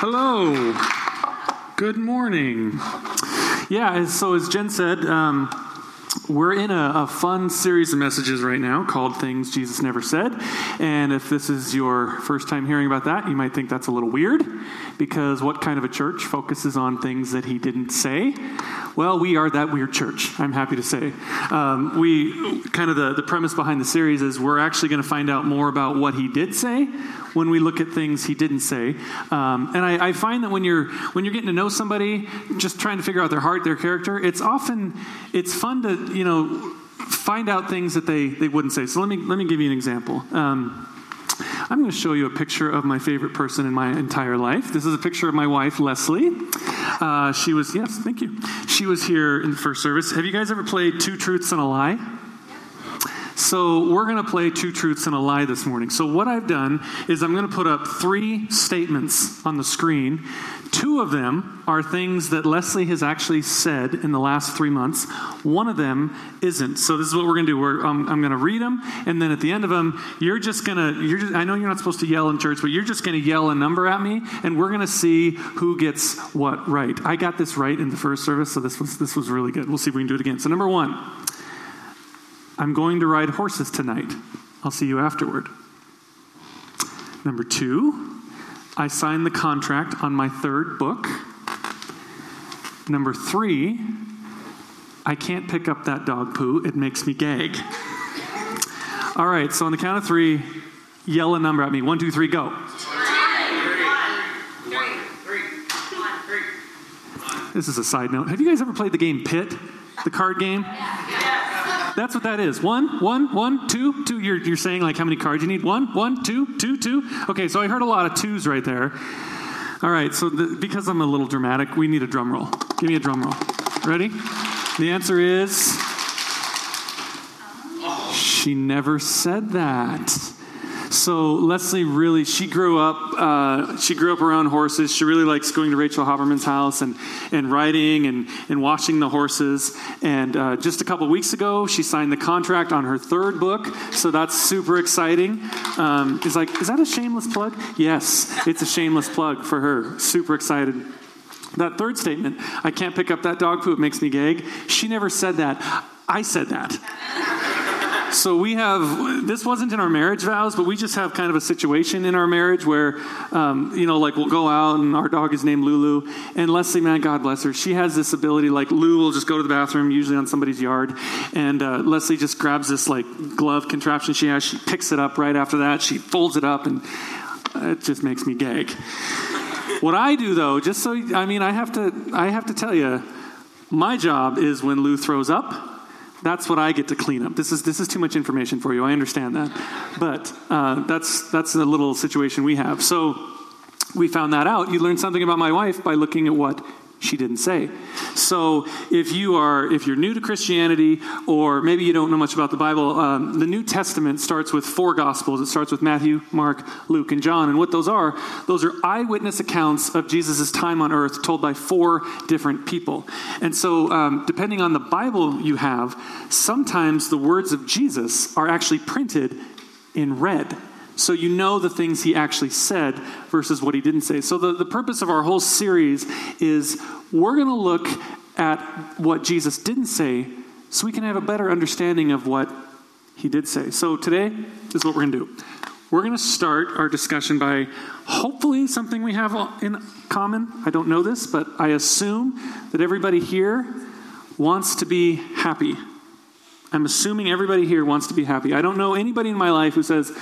Hello. Good morning. Yeah, so as Jen said, um, we're in a, a, fun series of messages right now called Things Jesus Never Said. And if this is your first time hearing about that, you might think that's a little weird because what kind of a church focuses on things that he didn't say? Well, we are that weird church, I'm happy to say. Um, we kind of the, the premise behind the series is we're actually going to find out more about what he did say when we look at things he didn't say. Um, and I, I, find that when you're when you're getting to know somebody, just trying to figure out their heart, their character, it's often it's fun to you know find out things that they they wouldn't say. So let me let me give you an example. Um, I'm going to show you a picture of my favorite person in my entire life. This is a picture of my wife, Leslie. Uh, she was, yes, thank you. She was here in the first service. Have you guys ever played Two Truths and a Lie? So, we're going to play two truths and a lie this morning. So, what I've done is I'm going to put up three statements on the screen. Two of them are things that Leslie has actually said in the last three months. One of them isn't. So, this is what we're going to do. We're, um, I'm going to read them, and then at the end of them, you're just going to, I know you're not supposed to yell in church, but you're just going to yell a number at me, and we're going to see who gets what right. I got this right in the first service, so this was, this was really good. We'll see if we can do it again. So, number one, I'm going to ride horses tonight. I'll see you afterward. Number two, I signed the contract on my third book. Number three, I can't pick up that dog poo. It makes me gag. All right, so on the count of three, yell a number at me. One, two, three, go. This is a side note. Have you guys ever played the game Pit, the card game? That's what that is. One, one, one, two, two. You're, you're saying like how many cards you need? One, one, two, two, two. Okay, so I heard a lot of twos right there. All right, so the, because I'm a little dramatic, we need a drum roll. Give me a drum roll. Ready? The answer is she never said that. So Leslie really, she grew up, uh, she grew up around horses. She really likes going to Rachel Haberman's house and, and riding and, and watching the horses. And uh, just a couple weeks ago, she signed the contract on her third book. So that's super exciting. Um, is like, is that a shameless plug? Yes, it's a shameless plug for her. Super excited. That third statement, I can't pick up that dog poo, it makes me gag. She never said that. I said that. So we have, this wasn't in our marriage vows, but we just have kind of a situation in our marriage where, um, you know, like we'll go out and our dog is named Lulu. And Leslie, man, God bless her, she has this ability, like Lulu will just go to the bathroom, usually on somebody's yard. And uh, Leslie just grabs this like glove contraption she has, she picks it up right after that, she folds it up, and it just makes me gag. What I do though, just so, I mean, I have to, I have to tell you, my job is when Lou throws up, that's what I get to clean up. This is this is too much information for you. I understand that, but uh, that's that's a little situation we have. So we found that out. You learned something about my wife by looking at what she didn't say. So if you are if you're new to Christianity or maybe you don't know much about the Bible, um, the New Testament starts with four gospels. It starts with Matthew, Mark, Luke, and John. And what those are, those are eyewitness accounts of Jesus' time on earth told by four different people. And so um, depending on the Bible you have, sometimes the words of Jesus are actually printed in red so you know the things he actually said versus what he didn't say. So the, the purpose of our whole series is we're going to look at what Jesus didn't say so we can have a better understanding of what he did say. So today is what we're going to do. We're going to start our discussion by hopefully something we have in common. I don't know this, but I assume that everybody here wants to be happy. I'm assuming everybody here wants to be happy. I don't know anybody in my life who says,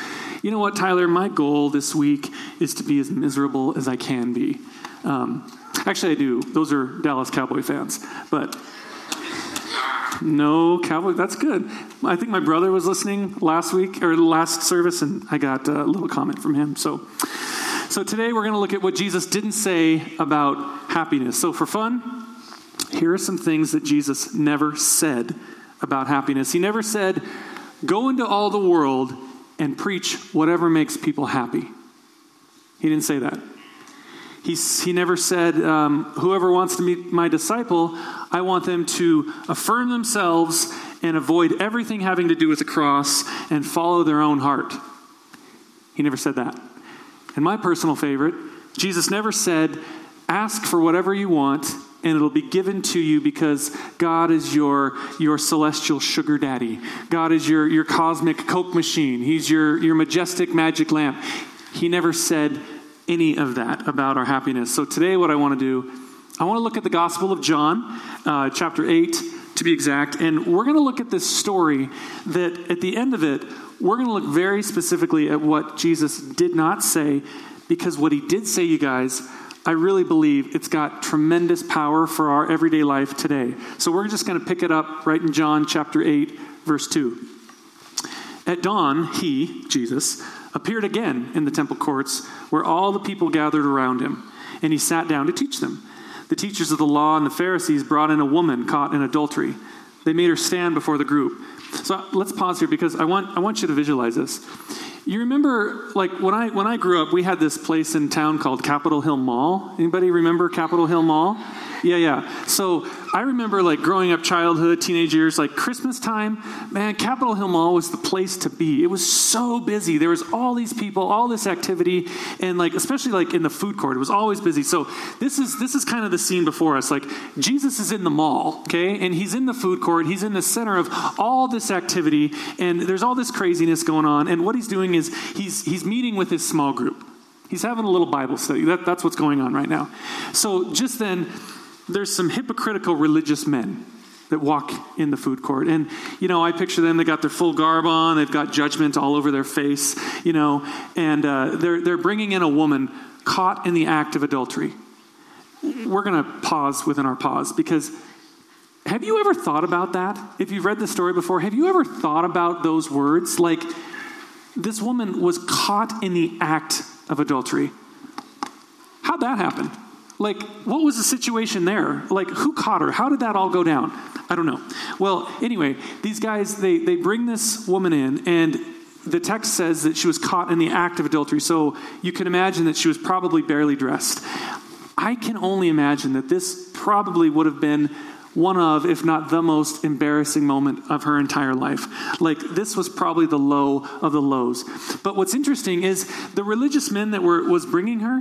you know what, Tyler, my goal this week is to be as miserable as I can be. Um, actually, I do. Those are Dallas Cowboy fans. But no Cowboy, that's good. I think my brother was listening last week or last service, and I got a little comment from him. So, so today we're going to look at what Jesus didn't say about happiness. So, for fun, here are some things that Jesus never said about happiness. He never said, Go into all the world and preach whatever makes people happy. He didn't say that. He, he never said, um, Whoever wants to be my disciple, I want them to affirm themselves and avoid everything having to do with the cross and follow their own heart. He never said that. And my personal favorite, Jesus never said, ask for whatever you want and it'll be given to you because God is your, your celestial sugar daddy. God is your, your cosmic Coke machine. He's your, your majestic magic lamp. He never said any of that about our happiness. So today, what I want to do, I want to look at the Gospel of John, uh, chapter 8 to be exact, and we're going to look at this story that at the end of it, we're going to look very specifically at what Jesus did not say, because what he did say, you guys, I really believe it's got tremendous power for our everyday life today. So we're just going to pick it up right in John chapter 8, verse 2. At dawn, he, Jesus, appeared again in the temple courts where all the people gathered around him, and he sat down to teach them. The teachers of the law and the Pharisees brought in a woman caught in adultery. They made her stand before the group. So let's pause here because I want, I want you to visualize this. You remember, like when I when I grew up, we had this place in town called Capitol Hill Mall. Anybody remember Capitol Hill Mall? Yeah, yeah. So I remember like growing up, childhood, teenage years, like Christmas time, man, Capitol Hill Mall was the place to be. It was so busy. There was all these people, all this activity, and like especially like in the food court, it was always busy. So this is this is kind of the scene before us. Like Jesus is in the mall, okay, and he's in the food court. He's in the center of all this activity, and there's all this craziness going on. And what he's doing is he's he's meeting with his small group. He's having a little Bible study. That, that's what's going on right now. So just then there's some hypocritical religious men that walk in the food court. And, you know, I picture them, they got their full garb on, they've got judgment all over their face, you know, and uh, they're, they're bringing in a woman caught in the act of adultery. We're going to pause within our pause because have you ever thought about that? If you've read the story before, have you ever thought about those words? Like, this woman was caught in the act of adultery. How'd that happen? Like, what was the situation there? Like, who caught her? How did that all go down? I don't know. Well, anyway, these guys, they, they bring this woman in, and the text says that she was caught in the act of adultery. So you can imagine that she was probably barely dressed. I can only imagine that this probably would have been one of, if not the most embarrassing moment of her entire life. Like, this was probably the low of the lows. But what's interesting is the religious men that were was bringing her,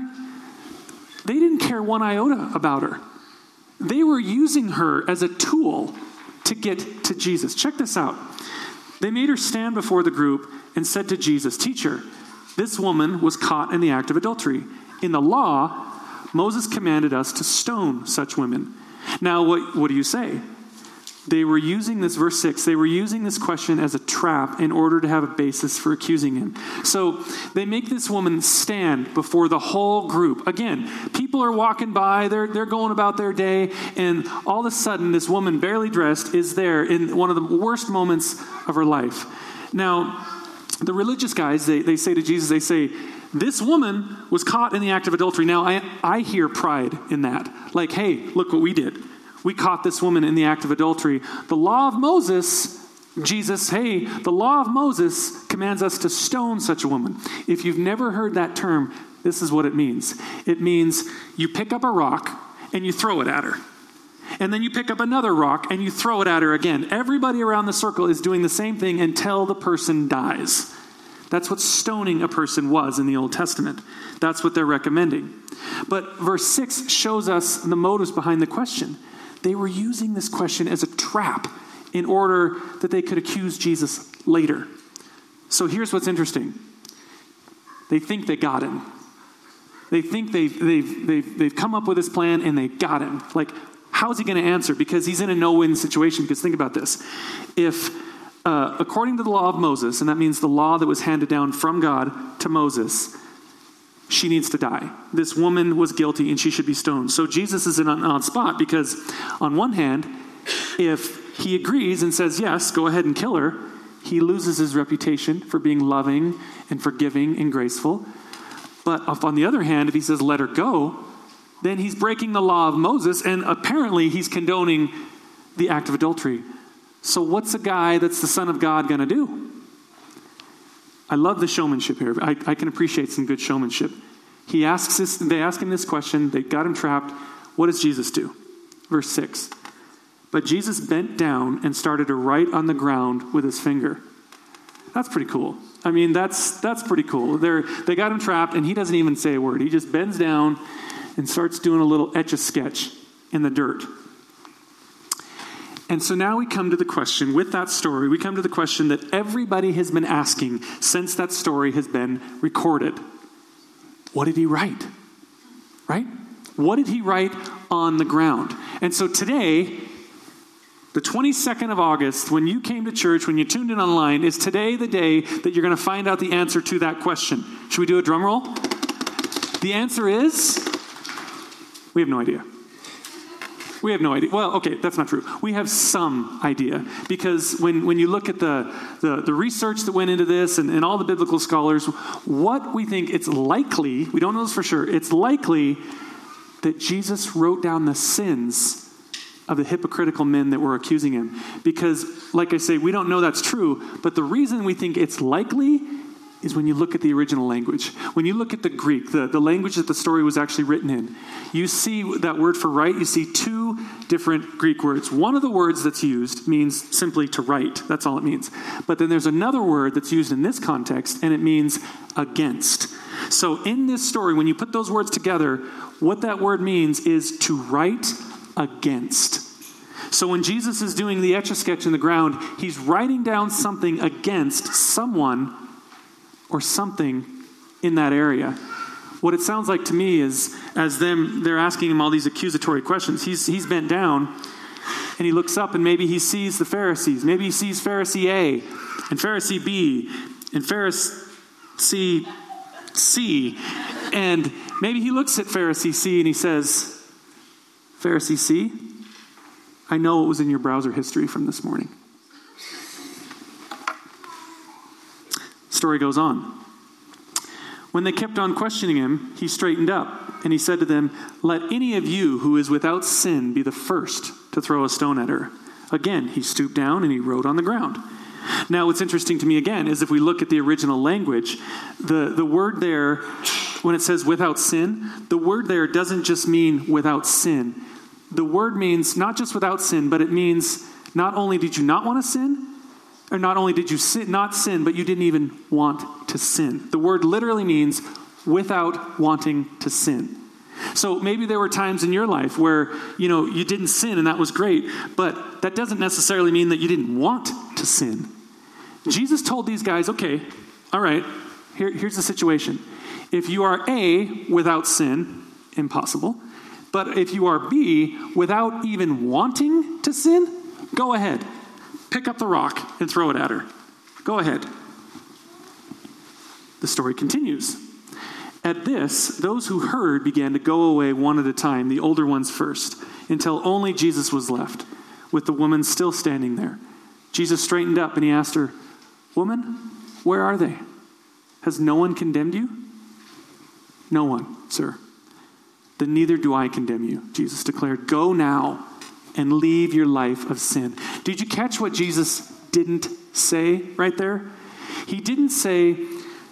they didn't care one iota about her. They were using her as a tool to get to Jesus. Check this out. They made her stand before the group and said to Jesus, Teacher, this woman was caught in the act of adultery. In the law, Moses commanded us to stone such women. Now, what, what do you say? They were using this, verse 6, they were using this question as a trap in order to have a basis for accusing him. So they make this woman stand before the whole group. Again, people are walking by, they're, they're going about their day, and all of a sudden, this woman, barely dressed, is there in one of the worst moments of her life. Now, the religious guys, they, they say to Jesus, they say, this woman was caught in the act of adultery. Now, I, I hear pride in that. Like, hey, look what we did we caught this woman in the act of adultery. The law of Moses, Jesus, hey, the law of Moses commands us to stone such a woman. If you've never heard that term, this is what it means it means you pick up a rock and you throw it at her. And then you pick up another rock and you throw it at her again. Everybody around the circle is doing the same thing until the person dies. That's what stoning a person was in the Old Testament. That's what they're recommending. But verse 6 shows us the motives behind the question. They were using this question as a trap in order that they could accuse Jesus later. So here's what's interesting they think they got him. They think they've, they've, they've, they've come up with this plan and they got him. Like, how's he going to answer? Because he's in a no win situation. Because think about this. If, uh, according to the law of Moses, and that means the law that was handed down from God to Moses, she needs to die. This woman was guilty and she should be stoned. So Jesus is in an odd spot because, on one hand, if he agrees and says, yes, go ahead and kill her, he loses his reputation for being loving and forgiving and graceful. But on the other hand, if he says, let her go, then he's breaking the law of Moses and apparently he's condoning the act of adultery. So, what's a guy that's the Son of God going to do? I love the showmanship here. I, I can appreciate some good showmanship. He asks this, they ask him this question, they got him trapped. What does Jesus do? Verse 6. But Jesus bent down and started to write on the ground with his finger. That's pretty cool. I mean, that's that's pretty cool. They're they got him trapped, and he doesn't even say a word. He just bends down and starts doing a little etch a sketch in the dirt. And so now we come to the question with that story, we come to the question that everybody has been asking since that story has been recorded. What did he write? Right? What did he write on the ground? And so today, the 22nd of August, when you came to church, when you tuned in online, is today the day that you're going to find out the answer to that question. Should we do a drum roll? The answer is we have no idea. We have no idea. Well, okay, that's not true. We have some idea because when, when you look at the, the, the research that went into this and, and all the biblical scholars, what we think it's likely, we don't know this for sure, it's likely that Jesus wrote down the sins of the hypocritical men that were accusing him. Because, like I say, we don't know that's true, but the reason we think it's likely is when you look at the original language. When you look at the Greek, the, the language that the story was actually written in, you see that word for write, you see two different Greek words. One of the words that's used means simply to write, that's all it means. But then there's another word that's used in this context, and it means against. So in this story, when you put those words together, what that word means is to write against. So when Jesus is doing the etch a sketch in the ground, he's writing down something against someone or something in that area. What it sounds like to me is as them they're asking him all these accusatory questions. He's he's bent down and he looks up and maybe he sees the Pharisees. Maybe he sees Pharisee A and Pharisee B and Pharisee C and maybe he looks at Pharisee C and he says, Pharisee I know what was in your browser history from this morning. Story goes on. When they kept on questioning him, he straightened up and he said to them, Let any of you who is without sin be the first to throw a stone at her. Again, he stooped down and he wrote on the ground. Now, what's interesting to me again is if we look at the original language, the, the word there, when it says without sin, the word there doesn't just mean without sin. The word means not just without sin, but it means not only did you not want to sin, or not only did you sin, not sin, but you didn't even want to sin. The word literally means without wanting to sin. So maybe there were times in your life where, you know, you didn't sin and that was great, but that doesn't necessarily mean that you didn't want to sin. Jesus told these guys, okay, all right, here, here's the situation. If you are A, without sin, impossible. But if you are B, without even wanting to sin, go ahead. Pick up the rock and throw it at her. Go ahead. The story continues. At this, those who heard began to go away one at a time, the older ones first, until only Jesus was left, with the woman still standing there. Jesus straightened up and he asked her, Woman, where are they? Has no one condemned you? No one, sir. Then neither do I condemn you, Jesus declared. Go now and leave your life of sin. Did you catch what Jesus didn't say right there? He didn't say,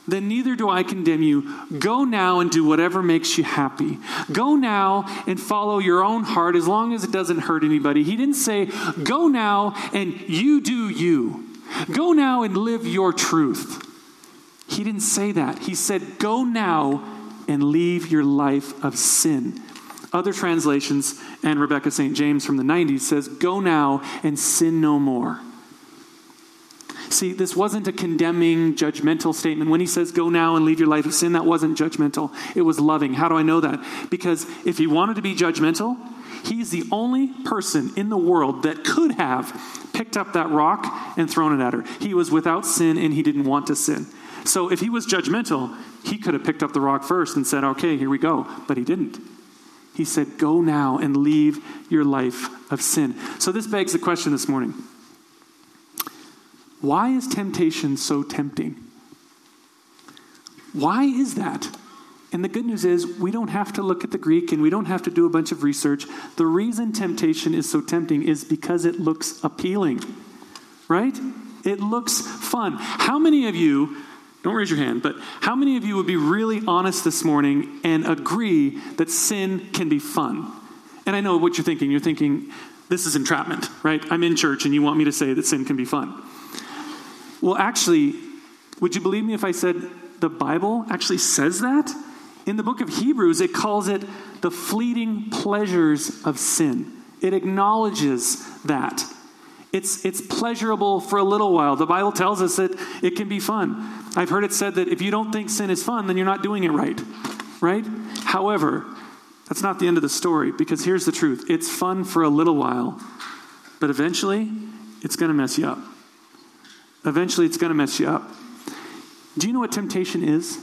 then neither do I condemn you. Go now and do whatever makes you happy. Go now and follow your own heart as long as it doesn't hurt anybody. He didn't say, go now and you do you. Go now and live your truth. He didn't say that. He said, go now and leave your life of sin. Other translations, and Rebecca St. James from the 90s says, Go now and sin no more. See, this wasn't a condemning, judgmental statement. When he says, Go now and leave your life of sin, that wasn't judgmental. It was loving. How do I know that? Because if he wanted to be judgmental, he's the only person in the world that could have picked up that rock and thrown it at her. He was without sin and he didn't want to sin. So if he was judgmental, he could have picked up the rock first and said, Okay, here we go. But he didn't. He said, Go now and leave your life of sin. So this begs the question this morning Why is temptation so tempting? Why is that? And the good news is, we don't have to look at the Greek and we don't have to do a bunch of research. The reason temptation is so tempting is because it looks appealing, right? It looks fun. How many of you don't raise your hand, but how many of you would be really honest this morning and agree that sin can be fun? And I know what you're thinking. You're thinking, this is entrapment, right? I'm in church and you want me to say that sin can be fun. Well, actually, Would you believe me if I said the Bible actually says that? In the book of Hebrews, it calls it the fleeting pleasures of sin. It acknowledges that. It's, it's pleasurable for a little while. The Bible tells us that it can be fun. I've heard it said that if you don't think sin is fun, then you're not doing it right. Right? However, that's not the end of the story because here's the truth it's fun for a little while, but eventually it's going to mess you up. Eventually it's going to mess you up. Do you know what temptation is?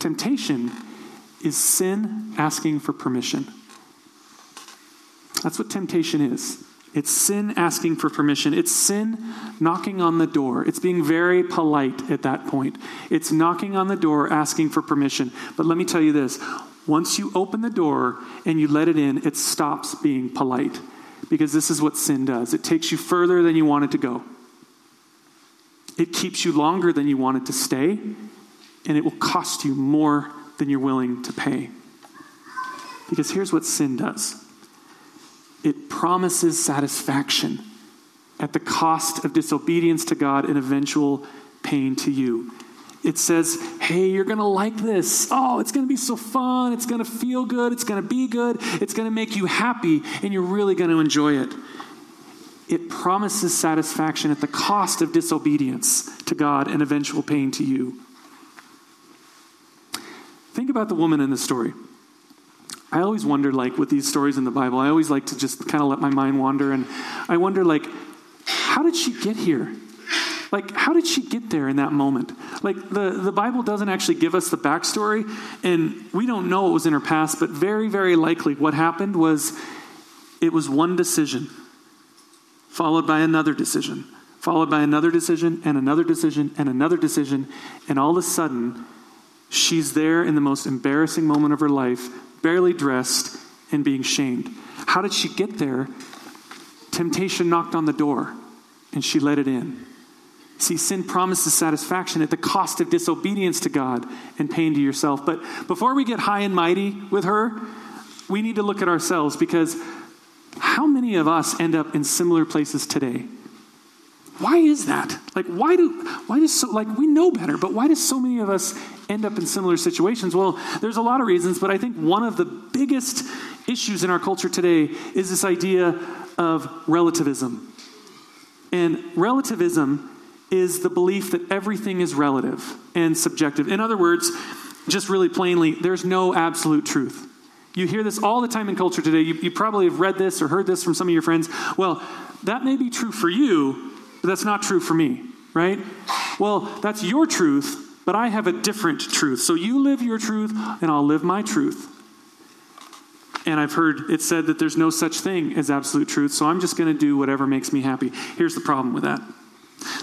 Temptation is sin asking for permission. That's what temptation is. It's sin asking for permission. It's sin knocking on the door. It's being very polite at that point. It's knocking on the door asking for permission. But let me tell you this once you open the door and you let it in, it stops being polite. Because this is what sin does it takes you further than you want it to go, it keeps you longer than you want it to stay, and it will cost you more than you're willing to pay. Because here's what sin does it promises satisfaction at the cost of disobedience to God and eventual pain to you. It says, hey, you're going to like this. Oh, it's going to be so fun. It's going to feel good. It's going to be good. It's going to make you happy, and you're really going to enjoy it. It promises satisfaction at the cost of disobedience to God and eventual pain to you. Think about the woman in the story. I always wonder, like, with these stories in the Bible, I always like to just kind of let my mind wander. And I wonder, like, how did she get here? Like, how did she get there in that moment? Like, the, the Bible doesn't actually give us the backstory, and we don't know what was in her past, but very, very likely what happened was it was one decision, followed by another decision, followed by another decision, and another decision, and another decision, and all of a sudden, she's there in the most embarrassing moment of her life barely dressed, and being shamed. How did she get there? Temptation knocked on the door, and she let it in. See, sin promises satisfaction at the cost of disobedience to God and pain to yourself. But before we get high and mighty with her, we need to look at ourselves because how many of us end up in similar places today? Why is that? Like, why do, why does so, like, we know better, but why do so many of us end up in similar situations? Well, there's a lot of reasons, but I think one of the biggest issues in our culture today is this idea of relativism. And relativism is the belief that everything is relative and subjective. In other words, just really plainly, there's no absolute truth. You hear this all the time in culture today. You, you, probably have read this or heard this from some of your friends. Well, that may be true for you, but that's not true for me, right? Well, that's your truth, but I have a different truth. So you live your truth, and I'll live my truth. And I've heard it said that there's no such thing as absolute truth, so I'm just going to do whatever makes me happy. Here's the problem with that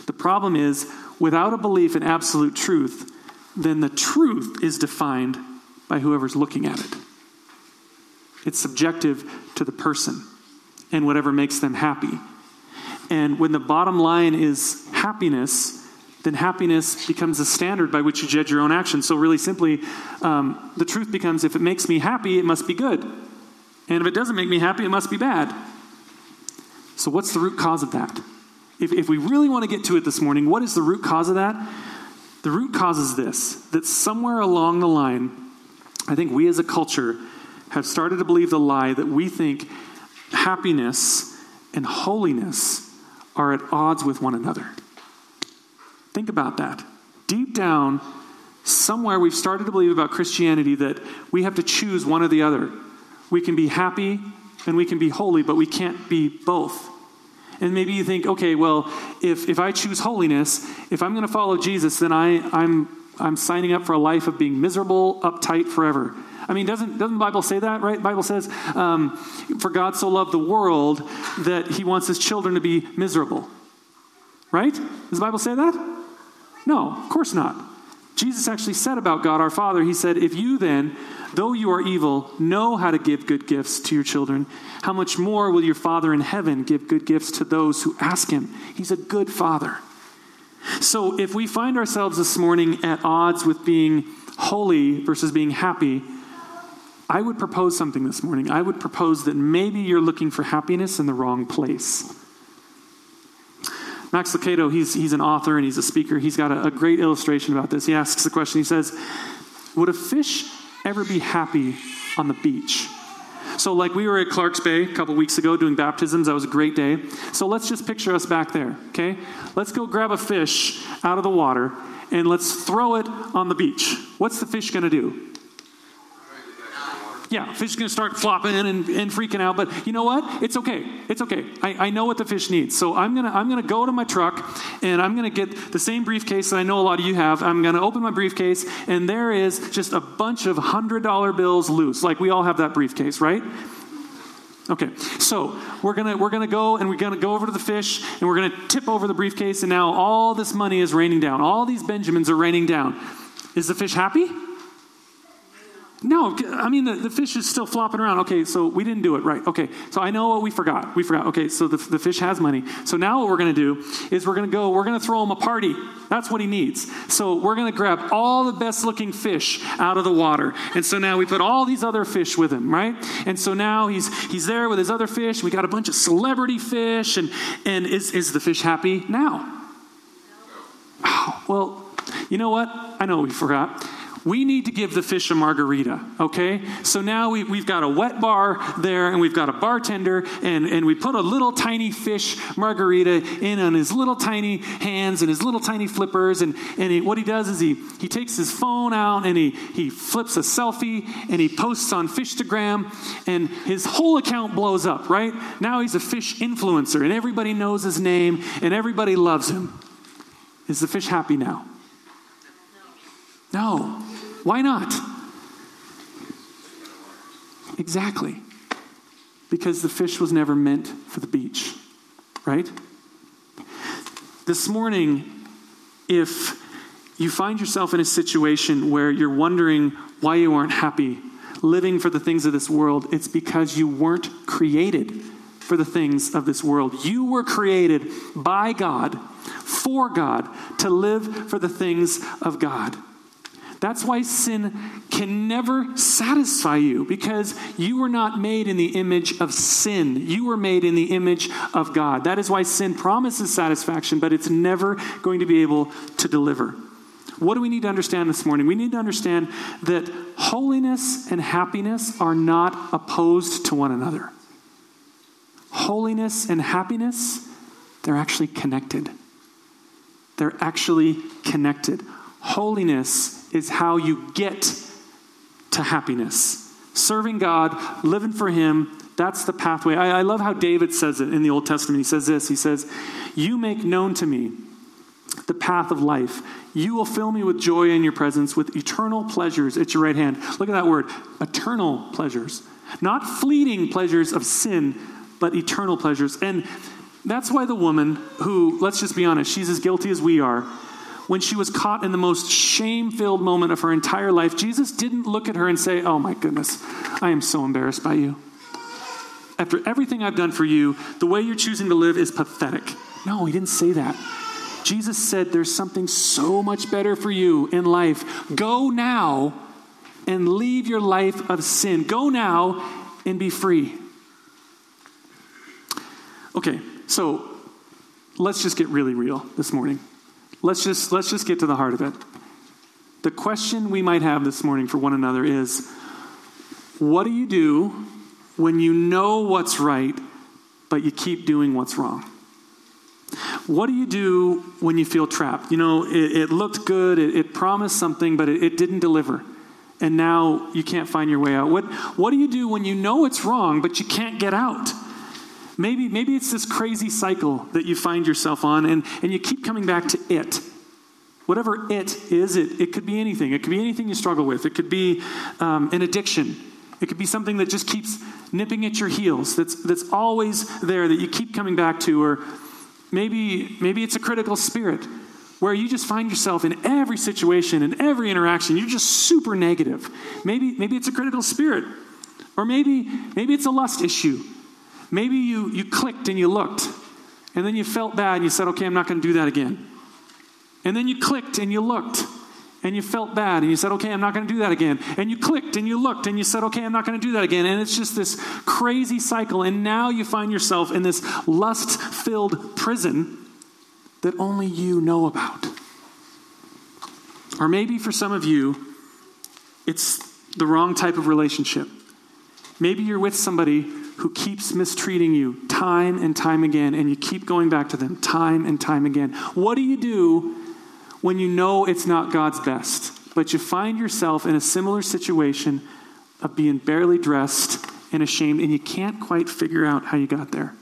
the problem is, without a belief in absolute truth, then the truth is defined by whoever's looking at it. It's subjective to the person and whatever makes them happy. And when the bottom line is happiness, then happiness becomes a standard by which you judge your own actions. So, really simply, um, the truth becomes if it makes me happy, it must be good. And if it doesn't make me happy, it must be bad. So, what's the root cause of that? If, if we really want to get to it this morning, what is the root cause of that? The root cause is this that somewhere along the line, I think we as a culture have started to believe the lie that we think happiness and holiness are at odds with one another. Think about that. Deep down, somewhere we've started to believe about Christianity that we have to choose one or the other. We can be happy and we can be holy, but we can't be both. And maybe you think, okay, well, if, if I choose holiness, if I'm going to follow Jesus, then I, I'm, I'm signing up for a life of being miserable, uptight forever. I mean, doesn't, doesn't the Bible say that, right? The Bible says, um, for God so loved the world that he wants his children to be miserable. Right? Does the Bible say that? No, of course not. Jesus actually said about God our Father, He said, If you then, though you are evil, know how to give good gifts to your children, how much more will your Father in heaven give good gifts to those who ask Him? He's a good Father. So if we find ourselves this morning at odds with being holy versus being happy, I would propose something this morning. I would propose that maybe you're looking for happiness in the wrong place. Max Lucado, he's, he's an author and he's a speaker. He's got a, a great illustration about this. He asks the question, he says, Would a fish ever be happy on the beach? So, like we were at Clark's Bay a couple weeks ago doing baptisms. That was a great day. So, let's just picture us back there, okay? Let's go grab a fish out of the water and let's throw it on the beach. What's the fish to do? Yeah, fish is going to start flopping and, and freaking out. But you know what? It's okay. It's okay. I, I know what the fish needs. So I'm going to I'm gonna go to my truck and I'm going to get the same briefcase that I know a lot of you have. I'm going to open my briefcase and there is just a bunch of $100 bills loose. Like we all have that briefcase, right? Okay, so we're gonna we're gonna go and we're gonna go over to the fish and we're gonna tip over the briefcase and now all this money is raining down. All these Benjamins are raining down. Is the fish happy? No, I mean, the, the fish is still flopping around. Okay, so we didn't do it right. Okay, so I know what we forgot. We forgot. Okay, so the, the fish has money. So now what we're going to do is we're going to go, we're going to throw him a party. That's what he needs. So we're going to grab all the best looking fish out of the water. And so now we put all these other fish with him, right? And so now he's he's there with his other fish. We got a bunch of celebrity fish. And, and is, is the fish happy now? Oh, well, you know what? I know we forgot we need to give the fish a margarita, okay? So now we, we've got a wet bar there, and we've got a bartender, and, and we put a little tiny fish margarita in on his little tiny hands and his little tiny flippers. And, and he, what he does is he, he takes his phone out and he, he flips a selfie and he posts on Fishtagram, and his whole account blows up, right? Now he's a fish influencer, and everybody knows his name, and everybody loves him. Is the fish happy now? No. Why not? Exactly. Because the fish was never meant for the beach, right? This morning, if you find yourself in a situation where you're wondering why you aren't happy, living for the things of this world, it's because you weren't created for the things of this world. You were created by God, for God, to live for the things of God. That's why sin can never satisfy you because you were not made in the image of sin. You were made in the image of God. That is why sin promises satisfaction, but it's never going to be able to deliver. What do we need to understand this morning? We need to understand that holiness and happiness are not opposed to one another. Holiness and happiness, they're actually connected. They're actually connected. Holiness is how you get to happiness. Serving God, living for Him, that's the pathway. I, I, love how David says it in the Old Testament. He says this He says, You make known to me the path of life. You will fill me with joy in your presence, with eternal pleasures at your right hand. Look at that word eternal pleasures. Not fleeting pleasures of sin, but eternal pleasures. And that's why the woman who, let's just be honest, she's as guilty as we are when she was caught in the most shame filled moment of her entire life, Jesus didn't look at her and say, Oh my goodness, I am so embarrassed by you. After everything I've done for you, the way you're choosing to live is pathetic. No, he didn't say that. Jesus said, There's something so much better for you in life. Go now and leave your life of sin. Go now and be free. Okay, so let's just get really real this morning. Let's just, let's just get to the heart of it. The question we might have this morning for one another is what do you do when you know what's right, but you keep doing what's wrong? What do you do when you feel trapped? You know, it, it looked good, it, it, promised something, but it, it didn't deliver. And now you can't find your way out. What, what do you do when you know it's wrong, but you can't get out? Maybe, maybe it's this crazy cycle that you find yourself on, and, and you keep coming back to it. Whatever it is, it, it could be anything. It could be anything you struggle with. It could be um, an addiction. It could be something that just keeps nipping at your heels, that's, that's always there, that you keep coming back to. Or maybe, maybe it's a critical spirit where you just find yourself in every situation and every interaction, you're just super negative. Maybe, maybe it's a critical spirit. Or maybe, maybe it's a lust issue Maybe you, you clicked and you looked, and then you felt bad and you said, okay, I'm not going to do that again. And then you clicked and you looked and you felt bad and you said, okay, I'm not going to do that again. And you clicked and you looked and you said, okay, I'm not going to do that again. And it's just this crazy cycle. And now you find yourself in this lust filled prison that only you know about. Or maybe for some of you, it's the wrong type of relationship. Maybe you're with somebody who keeps mistreating you time and time again, and you keep going back to them time and time again. What do you do when you know it's not God's best, but you find yourself in a similar situation of being barely dressed and ashamed, and you can't quite figure out how you got there?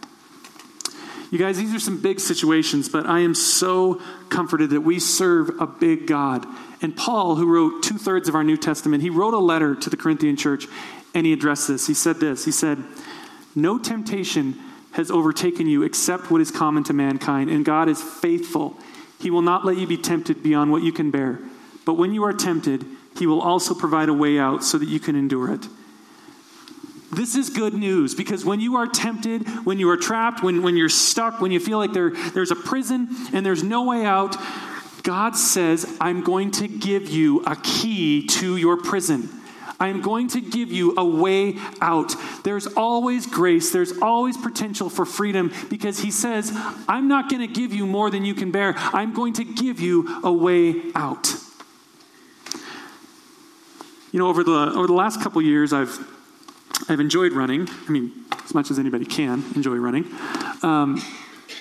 You guys, these are some big situations, but I am so comforted that we serve a big God. And Paul, who wrote two thirds of our New Testament, he wrote a letter to the Corinthian church and he addressed this. He said this He said, No temptation has overtaken you except what is common to mankind, and God is faithful. He will not let you be tempted beyond what you can bear. But when you are tempted, he will also provide a way out so that you can endure it. This is good news because when you are tempted, when you are trapped, when, when you're stuck, when you feel like there, there's a prison and there's no way out, God says, I'm going to give you a key to your prison. I am going to give you a way out. There's always grace, there's always potential for freedom because He says, I'm not going to give you more than you can bear. I'm going to give you a way out. You know, over the, over the last couple years, I've I've enjoyed running. I mean, as much as anybody can enjoy running. Um,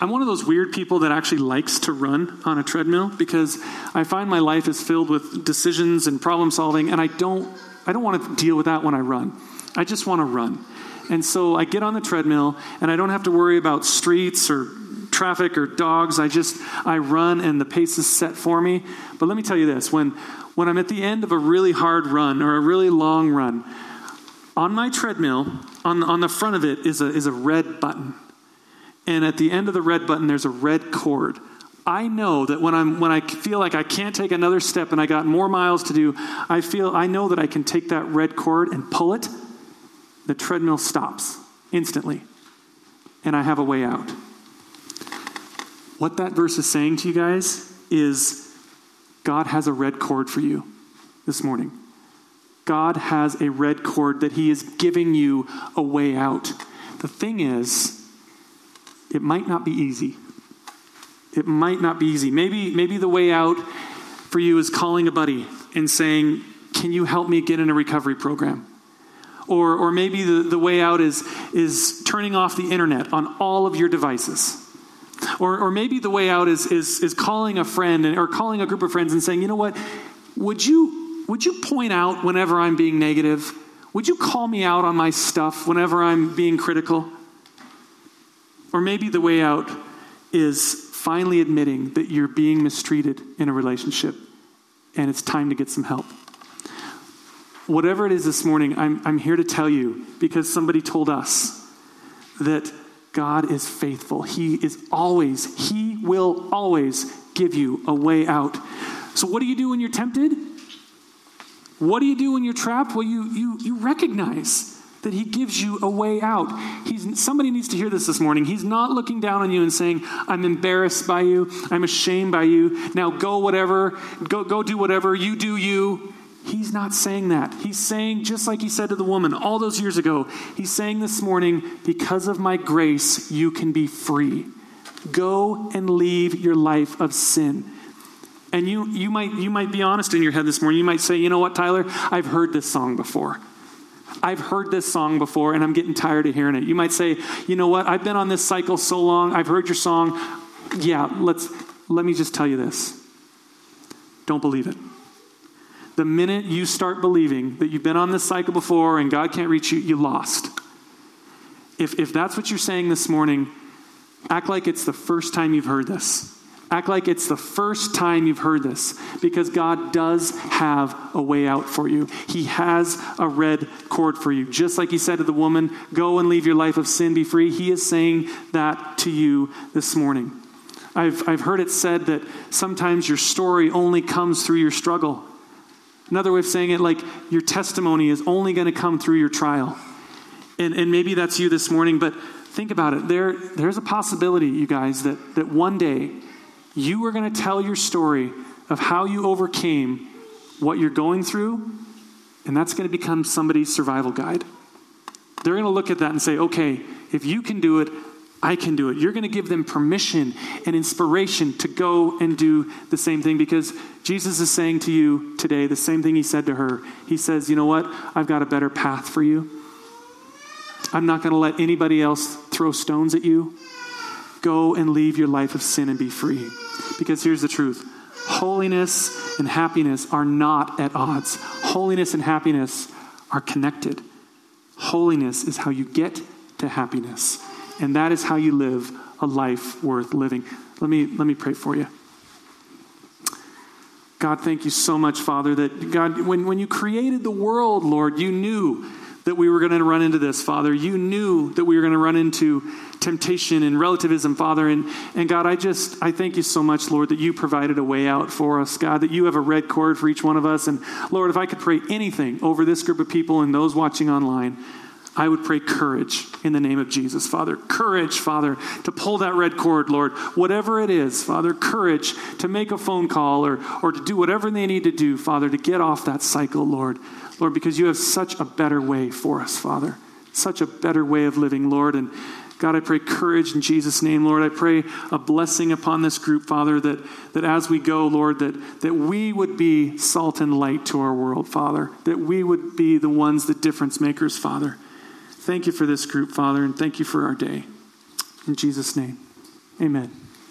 I'm one of those weird people that actually likes to run on a treadmill because I find my life is filled with decisions and problem solving, and I don't I don't want to deal with that when I run. I just want to run. And so I get on the treadmill and I don't have to worry about streets or traffic or dogs. I just I run and the pace is set for me. But let me tell you this, when when I'm at the end of a really hard run or a really long run, on my treadmill, on, on the front of it is a, is a red button. And at the end of the red button, there's a red cord. I know that when, I'm, when I feel like I can't take another step and I got more miles to do, I feel I know that I can take that red cord and pull it. The treadmill stops instantly, and I have a way out. What that verse is saying to you guys is God has a red cord for you this morning. God has a red cord that He is giving you a way out. The thing is, it might not be easy. It might not be easy. Maybe, maybe the way out for you is calling a buddy and saying, Can you help me get in a recovery program? Or, or maybe the, the way out is, is turning off the internet on all of your devices. Or, or maybe the way out is, is, is calling a friend and, or calling a group of friends and saying, You know what? Would you would you point out whenever I'm being negative? Would you call me out on my stuff whenever I'm being critical? Or maybe the way out is finally admitting that you're being mistreated in a relationship and it's time to get some help. Whatever it is this morning, I'm, I'm here to tell you because somebody told us that God is faithful. He is always, He will always give you a way out. So, what do you do when you're tempted? What do you do when you're trapped? Well, you, you, you recognize that he gives you a way out. He's, somebody needs to hear this this morning. He's not looking down on you and saying, I'm embarrassed by you. I'm ashamed by you. Now go whatever. Go, go do whatever. You do you. He's not saying that. He's saying, just like he said to the woman all those years ago, he's saying this morning, because of my grace, you can be free. Go and leave your life of sin. And you, you, might, you might be honest in your head this morning. You might say, you know what, Tyler? I've heard this song before. I've heard this song before and I'm getting tired of hearing it. You might say, you know what? I've been on this cycle so long. I've heard your song. Yeah, let's let me just tell you this. Don't believe it. The minute you start believing that you've been on this cycle before and God can't reach you, you lost. If, if that's what you're saying this morning, act like it's the first time you've heard this. Act like it's the first time you've heard this because God does have a way out for you. He has a red cord for you. Just like He said to the woman, Go and leave your life of sin, be free. He is saying that to you this morning. I've, I've heard it said that sometimes your story only comes through your struggle. Another way of saying it, like your testimony is only going to come through your trial. And, and maybe that's you this morning, but think about it. There, there's a possibility, you guys, that, that one day you are going to tell your story of how you overcame what you're going through, and that's going to become somebody's survival guide. They're going to look at that and say, okay, if you can do it, I can do it. You're going to give them permission and inspiration to go and do the same thing because Jesus is saying to you today the same thing he said to her. He says, You know what? I've got a better path for you. I'm not going to let anybody else throw stones at you. Go and leave your life of sin and be free. Because here's the truth holiness and happiness are not at odds. Holiness and happiness are connected. Holiness is how you get to happiness, and that is how you live a life worth living. Let me, let me pray for you. God, thank you so much, Father, that God, when, when you created the world, Lord, you knew that we were going to run into this, Father. You knew that we were going to run into temptation and relativism, Father. And, and God, I just, I thank you so much, Lord, that you provided a way out for us, God, that you have a red cord for each one of us. And Lord, if I could pray anything over this group of people and those watching online, I would pray courage in the name of Jesus, Father. Courage, Father, to pull that red cord, Lord. Whatever it is, Father, courage to make a phone call or, or to do whatever they need to do, Father, to get off that cycle, Lord. Lord, because you have such a better way for us, Father. Such a better way of living, Lord. And God, I pray courage in Jesus' name, Lord. I pray a blessing upon this group, Father, that, that as we go, Lord, that, that we would be salt and light to our world, Father. That we would be the ones, the difference makers, Father. Thank you for this group, Father, and thank you for our day. In Jesus' name, amen.